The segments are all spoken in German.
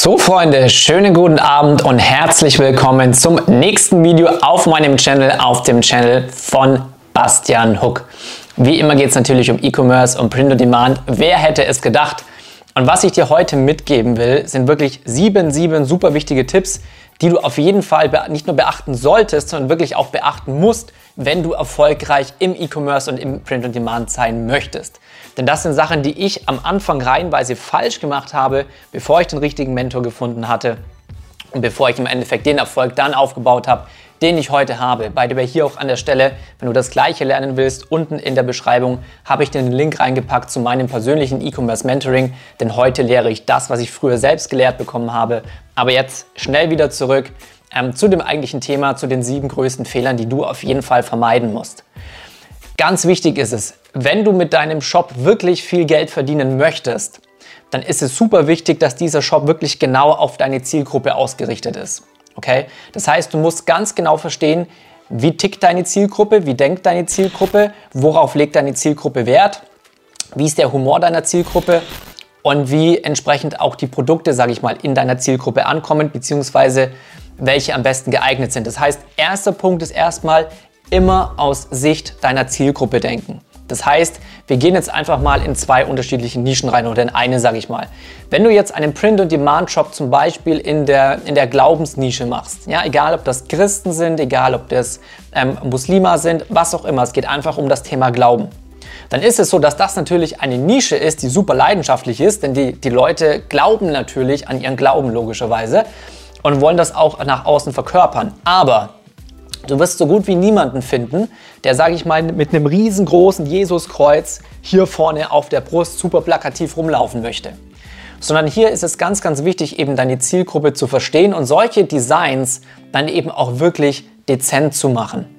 So Freunde, schönen guten Abend und herzlich willkommen zum nächsten Video auf meinem Channel, auf dem Channel von Bastian Hook. Wie immer geht es natürlich um E-Commerce und Print on Demand. Wer hätte es gedacht? Und was ich dir heute mitgeben will, sind wirklich sieben, sieben super wichtige Tipps, die du auf jeden Fall nicht nur beachten solltest, sondern wirklich auch beachten musst, wenn du erfolgreich im E-Commerce und im Print on Demand sein möchtest. Denn das sind Sachen, die ich am Anfang reihenweise falsch gemacht habe, bevor ich den richtigen Mentor gefunden hatte und bevor ich im Endeffekt den Erfolg dann aufgebaut habe, den ich heute habe. By the way, hier auch an der Stelle, wenn du das gleiche lernen willst, unten in der Beschreibung habe ich den Link reingepackt zu meinem persönlichen E-Commerce Mentoring, denn heute lehre ich das, was ich früher selbst gelehrt bekommen habe. Aber jetzt schnell wieder zurück ähm, zu dem eigentlichen Thema, zu den sieben größten Fehlern, die du auf jeden Fall vermeiden musst. Ganz wichtig ist es, wenn du mit deinem Shop wirklich viel Geld verdienen möchtest, dann ist es super wichtig, dass dieser Shop wirklich genau auf deine Zielgruppe ausgerichtet ist. Okay? Das heißt, du musst ganz genau verstehen, wie tickt deine Zielgruppe, wie denkt deine Zielgruppe, worauf legt deine Zielgruppe Wert, wie ist der Humor deiner Zielgruppe und wie entsprechend auch die Produkte, sage ich mal, in deiner Zielgruppe ankommen, beziehungsweise welche am besten geeignet sind. Das heißt, erster Punkt ist erstmal, immer aus Sicht deiner Zielgruppe denken. Das heißt, wir gehen jetzt einfach mal in zwei unterschiedliche Nischen rein oder in eine, sage ich mal. Wenn du jetzt einen Print-on-Demand-Shop zum Beispiel in der, in der Glaubensnische machst, ja, egal ob das Christen sind, egal ob das ähm, Muslima sind, was auch immer, es geht einfach um das Thema Glauben. Dann ist es so, dass das natürlich eine Nische ist, die super leidenschaftlich ist, denn die, die Leute glauben natürlich an ihren Glauben logischerweise und wollen das auch nach außen verkörpern. Aber Du wirst so gut wie niemanden finden, der, sage ich mal, mit einem riesengroßen Jesuskreuz hier vorne auf der Brust super plakativ rumlaufen möchte. Sondern hier ist es ganz, ganz wichtig, eben deine Zielgruppe zu verstehen und solche Designs dann eben auch wirklich dezent zu machen.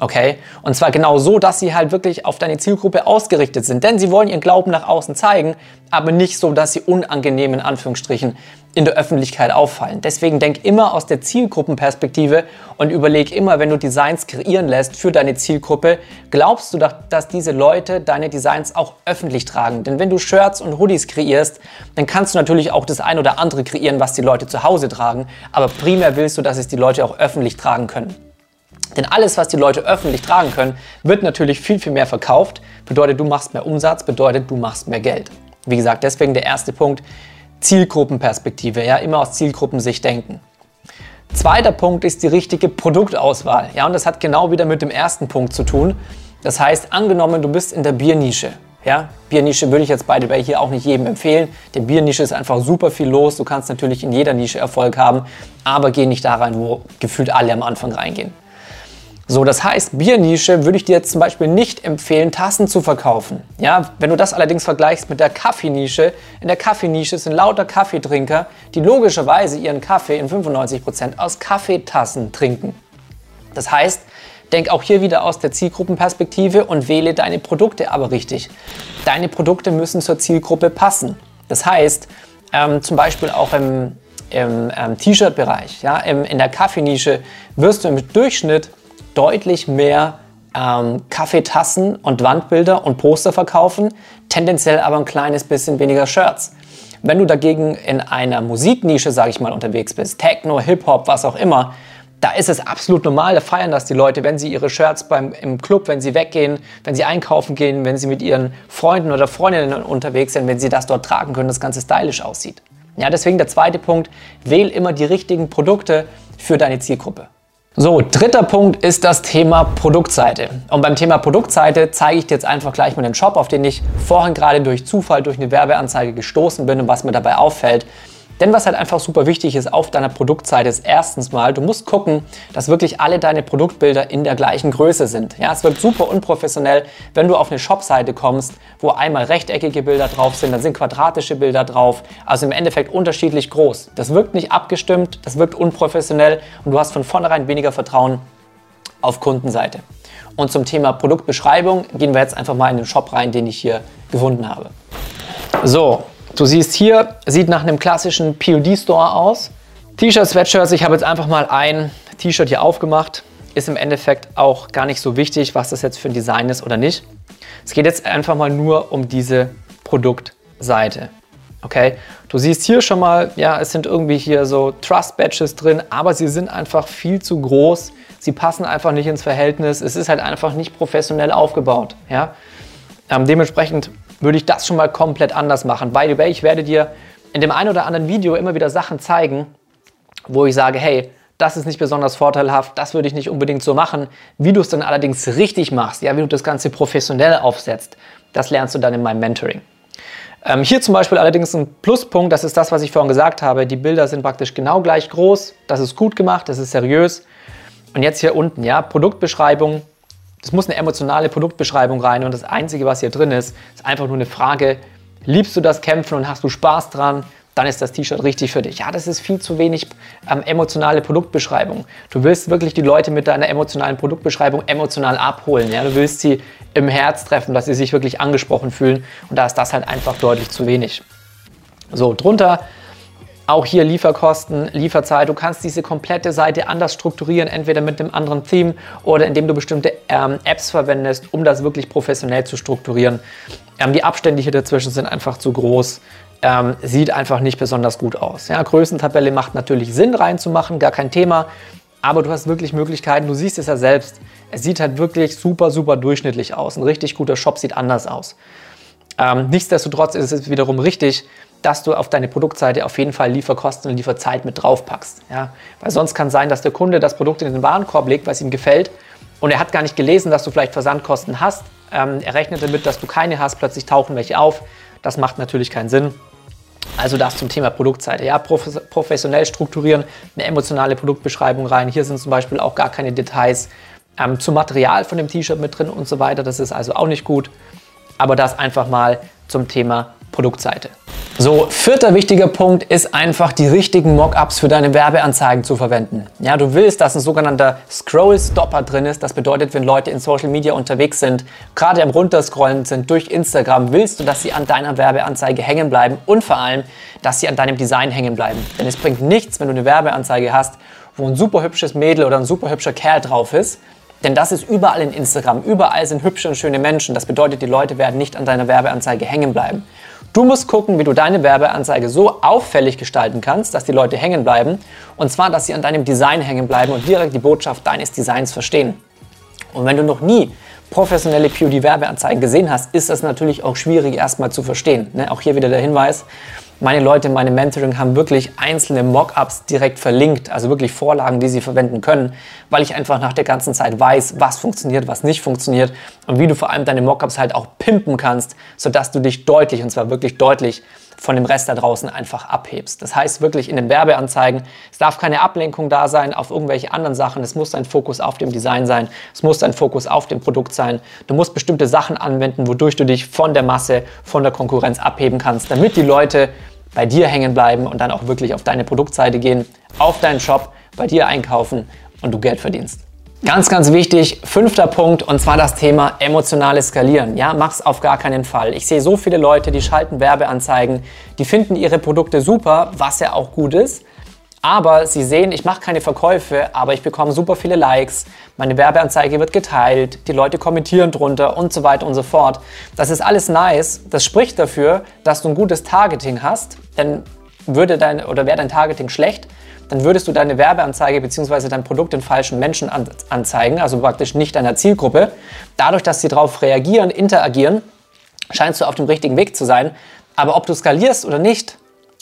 Okay? Und zwar genau so, dass sie halt wirklich auf deine Zielgruppe ausgerichtet sind. Denn sie wollen ihren Glauben nach außen zeigen, aber nicht so, dass sie unangenehm in Anführungsstrichen in der Öffentlichkeit auffallen. Deswegen denk immer aus der Zielgruppenperspektive und überleg immer, wenn du Designs kreieren lässt für deine Zielgruppe, glaubst du, dass diese Leute deine Designs auch öffentlich tragen? Denn wenn du Shirts und Hoodies kreierst, dann kannst du natürlich auch das ein oder andere kreieren, was die Leute zu Hause tragen, aber primär willst du, dass es die Leute auch öffentlich tragen können. Denn alles, was die Leute öffentlich tragen können, wird natürlich viel, viel mehr verkauft. Bedeutet, du machst mehr Umsatz, bedeutet, du machst mehr Geld. Wie gesagt, deswegen der erste Punkt, Zielgruppenperspektive, ja, immer aus Zielgruppensicht denken. Zweiter Punkt ist die richtige Produktauswahl. Ja, und das hat genau wieder mit dem ersten Punkt zu tun. Das heißt, angenommen, du bist in der Biernische. Ja, Biernische würde ich jetzt beide bei hier auch nicht jedem empfehlen. Der Biernische ist einfach super viel los. Du kannst natürlich in jeder Nische Erfolg haben, aber geh nicht da rein, wo gefühlt alle am Anfang reingehen. So, das heißt, Biernische würde ich dir jetzt zum Beispiel nicht empfehlen, Tassen zu verkaufen. Ja, wenn du das allerdings vergleichst mit der Kaffeenische, in der Kaffeenische sind lauter Kaffeetrinker, die logischerweise ihren Kaffee in 95% aus Kaffeetassen trinken. Das heißt, denk auch hier wieder aus der Zielgruppenperspektive und wähle deine Produkte aber richtig. Deine Produkte müssen zur Zielgruppe passen. Das heißt, ähm, zum Beispiel auch im, im ähm, T-Shirt-Bereich, ja, in der Kaffeenische wirst du im Durchschnitt deutlich mehr ähm, Kaffeetassen und Wandbilder und Poster verkaufen, tendenziell aber ein kleines bisschen weniger Shirts. Wenn du dagegen in einer Musiknische, sage ich mal, unterwegs bist, Techno, Hip-Hop, was auch immer, da ist es absolut normal, da feiern das die Leute, wenn sie ihre Shirts beim, im Club, wenn sie weggehen, wenn sie einkaufen gehen, wenn sie mit ihren Freunden oder Freundinnen unterwegs sind, wenn sie das dort tragen können, das Ganze stylisch aussieht. Ja, deswegen der zweite Punkt, wähl immer die richtigen Produkte für deine Zielgruppe. So, dritter Punkt ist das Thema Produktseite. Und beim Thema Produktseite zeige ich dir jetzt einfach gleich mal den Shop, auf den ich vorhin gerade durch Zufall, durch eine Werbeanzeige gestoßen bin und was mir dabei auffällt. Denn was halt einfach super wichtig ist auf deiner Produktseite ist erstens mal, du musst gucken, dass wirklich alle deine Produktbilder in der gleichen Größe sind. Ja, es wird super unprofessionell, wenn du auf eine Shopseite kommst, wo einmal rechteckige Bilder drauf sind, dann sind quadratische Bilder drauf, also im Endeffekt unterschiedlich groß. Das wirkt nicht abgestimmt, das wirkt unprofessionell und du hast von vornherein weniger Vertrauen auf Kundenseite. Und zum Thema Produktbeschreibung gehen wir jetzt einfach mal in den Shop rein, den ich hier gefunden habe. So, Du siehst hier, sieht nach einem klassischen POD-Store aus. T-Shirts, Sweatshirts, ich habe jetzt einfach mal ein T-Shirt hier aufgemacht. Ist im Endeffekt auch gar nicht so wichtig, was das jetzt für ein Design ist oder nicht. Es geht jetzt einfach mal nur um diese Produktseite. Okay, du siehst hier schon mal, ja, es sind irgendwie hier so Trust Badges drin, aber sie sind einfach viel zu groß. Sie passen einfach nicht ins Verhältnis. Es ist halt einfach nicht professionell aufgebaut. Ja? Ähm, dementsprechend würde ich das schon mal komplett anders machen. By the way, ich werde dir in dem einen oder anderen Video immer wieder Sachen zeigen, wo ich sage, hey, das ist nicht besonders vorteilhaft, das würde ich nicht unbedingt so machen. Wie du es dann allerdings richtig machst, ja, wie du das Ganze professionell aufsetzt, das lernst du dann in meinem Mentoring. Ähm, hier zum Beispiel allerdings ein Pluspunkt, das ist das, was ich vorhin gesagt habe. Die Bilder sind praktisch genau gleich groß, das ist gut gemacht, das ist seriös. Und jetzt hier unten, ja, Produktbeschreibung. Das muss eine emotionale Produktbeschreibung rein und das Einzige, was hier drin ist, ist einfach nur eine Frage, liebst du das Kämpfen und hast du Spaß dran? dann ist das T-Shirt richtig für dich. Ja, das ist viel zu wenig ähm, emotionale Produktbeschreibung. Du willst wirklich die Leute mit deiner emotionalen Produktbeschreibung emotional abholen. Ja? Du willst sie im Herz treffen, dass sie sich wirklich angesprochen fühlen. Und da ist das halt einfach deutlich zu wenig. So, drunter auch hier Lieferkosten, Lieferzeit. Du kannst diese komplette Seite anders strukturieren, entweder mit einem anderen Theme oder indem du bestimmte ähm, Apps verwendest, um das wirklich professionell zu strukturieren. Ähm, die Abstände hier dazwischen sind einfach zu groß ähm, sieht einfach nicht besonders gut aus. Ja, Größentabelle macht natürlich Sinn reinzumachen, gar kein Thema. Aber du hast wirklich Möglichkeiten, du siehst es ja selbst. Es sieht halt wirklich super, super durchschnittlich aus. Ein richtig guter Shop sieht anders aus. Ähm, nichtsdestotrotz ist es wiederum richtig, dass du auf deine Produktseite auf jeden Fall Lieferkosten und Lieferzeit mit draufpackst. Ja? Weil sonst kann sein, dass der Kunde das Produkt in den Warenkorb legt, was ihm gefällt und er hat gar nicht gelesen, dass du vielleicht Versandkosten hast. Ähm, er rechnet damit, dass du keine hast, plötzlich tauchen welche auf. Das macht natürlich keinen Sinn. Also das zum Thema Produktseite. Ja, professionell strukturieren, eine emotionale Produktbeschreibung rein. Hier sind zum Beispiel auch gar keine Details ähm, zum Material von dem T-Shirt mit drin und so weiter. Das ist also auch nicht gut. Aber das einfach mal zum Thema Produktseite. So, vierter wichtiger Punkt ist einfach die richtigen Mockups für deine Werbeanzeigen zu verwenden. Ja, du willst, dass ein sogenannter Scroll-Stopper drin ist. Das bedeutet, wenn Leute in Social Media unterwegs sind, gerade am Runterscrollen sind durch Instagram, willst du, dass sie an deiner Werbeanzeige hängen bleiben und vor allem, dass sie an deinem Design hängen bleiben. Denn es bringt nichts, wenn du eine Werbeanzeige hast, wo ein super hübsches Mädel oder ein super hübscher Kerl drauf ist. Denn das ist überall in Instagram. Überall sind hübsche und schöne Menschen. Das bedeutet, die Leute werden nicht an deiner Werbeanzeige hängen bleiben. Du musst gucken, wie du deine Werbeanzeige so auffällig gestalten kannst, dass die Leute hängen bleiben. Und zwar, dass sie an deinem Design hängen bleiben und direkt die Botschaft deines Designs verstehen. Und wenn du noch nie professionelle POD-Werbeanzeigen gesehen hast, ist das natürlich auch schwierig erstmal zu verstehen. Ne? Auch hier wieder der Hinweis, meine Leute in meinem Mentoring haben wirklich einzelne Mockups direkt verlinkt, also wirklich Vorlagen, die sie verwenden können, weil ich einfach nach der ganzen Zeit weiß, was funktioniert, was nicht funktioniert und wie du vor allem deine Mockups halt auch pimpen kannst, sodass du dich deutlich, und zwar wirklich deutlich, von dem Rest da draußen einfach abhebst. Das heißt wirklich in den Werbeanzeigen, es darf keine Ablenkung da sein auf irgendwelche anderen Sachen. Es muss dein Fokus auf dem Design sein. Es muss dein Fokus auf dem Produkt sein. Du musst bestimmte Sachen anwenden, wodurch du dich von der Masse, von der Konkurrenz abheben kannst, damit die Leute bei dir hängen bleiben und dann auch wirklich auf deine Produktseite gehen, auf deinen Shop, bei dir einkaufen und du Geld verdienst. Ganz, ganz wichtig, fünfter Punkt, und zwar das Thema emotionales Skalieren. Ja, mach's auf gar keinen Fall. Ich sehe so viele Leute, die schalten Werbeanzeigen, die finden ihre Produkte super, was ja auch gut ist. Aber sie sehen, ich mache keine Verkäufe, aber ich bekomme super viele Likes, meine Werbeanzeige wird geteilt, die Leute kommentieren drunter und so weiter und so fort. Das ist alles nice. Das spricht dafür, dass du ein gutes Targeting hast, denn würde dein oder wäre dein Targeting schlecht, dann würdest du deine Werbeanzeige bzw. dein Produkt den falschen Menschen anzeigen, also praktisch nicht deiner Zielgruppe. Dadurch, dass sie darauf reagieren, interagieren, scheinst du auf dem richtigen Weg zu sein. Aber ob du skalierst oder nicht,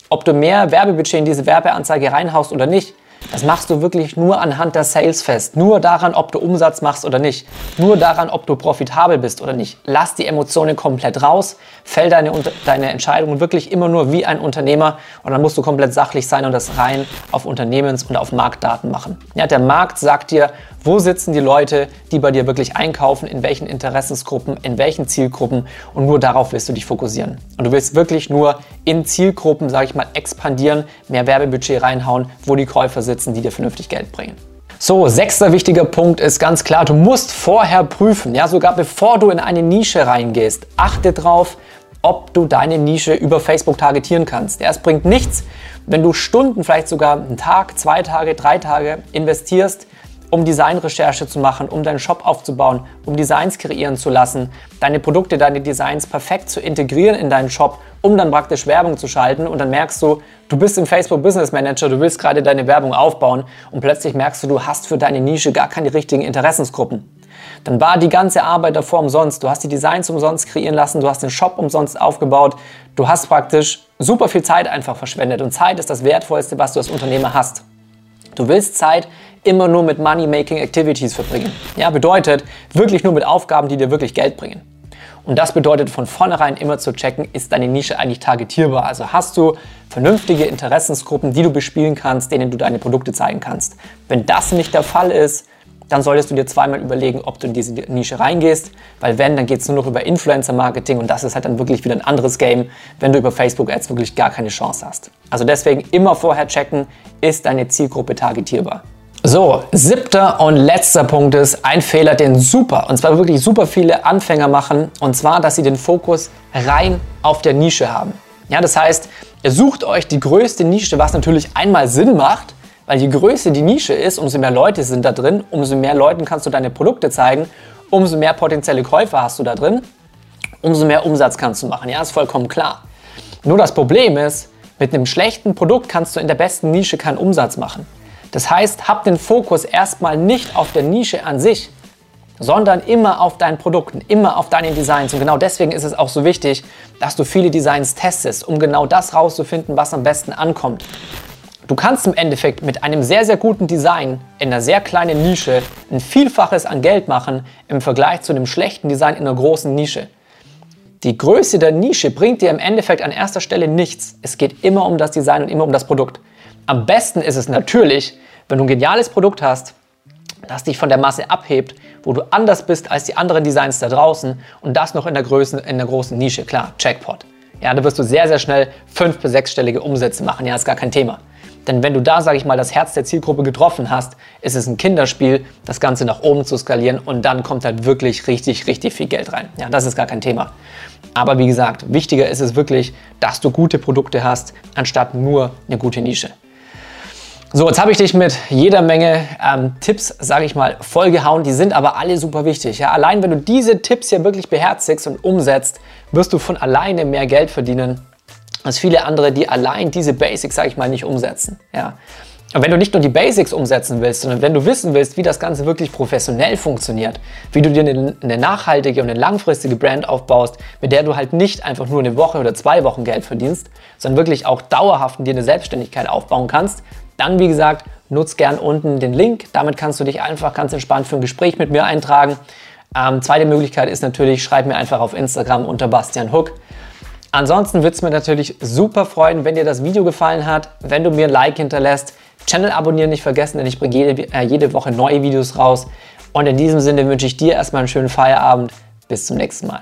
ob du mehr Werbebudget in diese Werbeanzeige reinhaust oder nicht, das machst du wirklich nur anhand der Sales fest. Nur daran, ob du Umsatz machst oder nicht. Nur daran, ob du profitabel bist oder nicht. Lass die Emotionen komplett raus. Fäll deine, deine Entscheidungen wirklich immer nur wie ein Unternehmer. Und dann musst du komplett sachlich sein und das rein auf Unternehmens- und auf Marktdaten machen. Ja, der Markt sagt dir, wo sitzen die Leute, die bei dir wirklich einkaufen, in welchen Interessensgruppen, in welchen Zielgruppen und nur darauf willst du dich fokussieren. Und du willst wirklich nur in Zielgruppen, sage ich mal, expandieren, mehr Werbebudget reinhauen, wo die Käufer sitzen, die dir vernünftig Geld bringen. So, sechster wichtiger Punkt ist ganz klar, du musst vorher prüfen, ja, sogar bevor du in eine Nische reingehst, achte drauf, ob du deine Nische über Facebook targetieren kannst. Ja, es bringt nichts, wenn du Stunden, vielleicht sogar einen Tag, zwei Tage, drei Tage investierst, um Designrecherche zu machen, um deinen Shop aufzubauen, um Designs kreieren zu lassen, deine Produkte, deine Designs perfekt zu integrieren in deinen Shop, um dann praktisch Werbung zu schalten und dann merkst du, du bist im Facebook Business Manager, du willst gerade deine Werbung aufbauen und plötzlich merkst du, du hast für deine Nische gar keine richtigen Interessensgruppen. Dann war die ganze Arbeit davor umsonst. Du hast die Designs umsonst kreieren lassen, du hast den Shop umsonst aufgebaut. Du hast praktisch super viel Zeit einfach verschwendet und Zeit ist das Wertvollste, was du als Unternehmer hast. Du willst Zeit immer nur mit Money-Making Activities verbringen. Ja, bedeutet wirklich nur mit Aufgaben, die dir wirklich Geld bringen. Und das bedeutet von vornherein immer zu checken, ist deine Nische eigentlich targetierbar? Also hast du vernünftige Interessensgruppen, die du bespielen kannst, denen du deine Produkte zeigen kannst. Wenn das nicht der Fall ist, dann solltest du dir zweimal überlegen, ob du in diese Nische reingehst, weil wenn, dann geht es nur noch über Influencer-Marketing und das ist halt dann wirklich wieder ein anderes Game, wenn du über Facebook-Ads wirklich gar keine Chance hast. Also deswegen immer vorher checken, ist deine Zielgruppe targetierbar. So, siebter und letzter Punkt ist ein Fehler, den super, und zwar wirklich super viele Anfänger machen, und zwar, dass sie den Fokus rein auf der Nische haben. Ja, das heißt, ihr sucht euch die größte Nische, was natürlich einmal Sinn macht, weil je größer die Nische ist, umso mehr Leute sind da drin, umso mehr Leuten kannst du deine Produkte zeigen, umso mehr potenzielle Käufer hast du da drin, umso mehr Umsatz kannst du machen. Ja, ist vollkommen klar. Nur das Problem ist, mit einem schlechten Produkt kannst du in der besten Nische keinen Umsatz machen. Das heißt, hab den Fokus erstmal nicht auf der Nische an sich, sondern immer auf deinen Produkten, immer auf deinen Designs. Und genau deswegen ist es auch so wichtig, dass du viele Designs testest, um genau das rauszufinden, was am besten ankommt. Du kannst im Endeffekt mit einem sehr, sehr guten Design in einer sehr kleinen Nische ein Vielfaches an Geld machen im Vergleich zu einem schlechten Design in einer großen Nische. Die Größe der Nische bringt dir im Endeffekt an erster Stelle nichts. Es geht immer um das Design und immer um das Produkt. Am besten ist es natürlich, wenn du ein geniales Produkt hast, das dich von der Masse abhebt, wo du anders bist als die anderen Designs da draußen und das noch in der, Größe, in der großen Nische. Klar, Jackpot. Ja, da wirst du sehr, sehr schnell fünf- bis sechsstellige Umsätze machen. Ja, ist gar kein Thema. Denn wenn du da, sage ich mal, das Herz der Zielgruppe getroffen hast, ist es ein Kinderspiel, das Ganze nach oben zu skalieren und dann kommt halt wirklich richtig, richtig viel Geld rein. Ja, das ist gar kein Thema. Aber wie gesagt, wichtiger ist es wirklich, dass du gute Produkte hast, anstatt nur eine gute Nische. So, jetzt habe ich dich mit jeder Menge ähm, Tipps, sage ich mal, vollgehauen. Die sind aber alle super wichtig. Ja? Allein wenn du diese Tipps hier wirklich beherzigst und umsetzt, wirst du von alleine mehr Geld verdienen als viele andere, die allein diese Basics, sage ich mal, nicht umsetzen. Ja. Und wenn du nicht nur die Basics umsetzen willst, sondern wenn du wissen willst, wie das Ganze wirklich professionell funktioniert, wie du dir eine, eine, nachhaltige und eine langfristige Brand aufbaust, mit der du halt nicht einfach nur eine Woche oder zwei Wochen Geld verdienst, sondern wirklich auch dauerhaft dir eine Selbstständigkeit aufbauen kannst, dann wie gesagt, nutz gern unten den Link. Damit kannst du dich einfach ganz entspannt für ein Gespräch mit mir eintragen. Ähm, zweite Möglichkeit ist natürlich, schreib mir einfach auf Instagram unter Bastian Hook. Ansonsten würde es mir natürlich super freuen, wenn dir das Video gefallen hat, wenn du mir ein Like hinterlässt. Channel abonnieren nicht vergessen, denn ich bringe jede, äh, jede Woche neue Videos raus. Und in diesem Sinne wünsche ich dir erstmal einen schönen Feierabend. Bis zum nächsten Mal.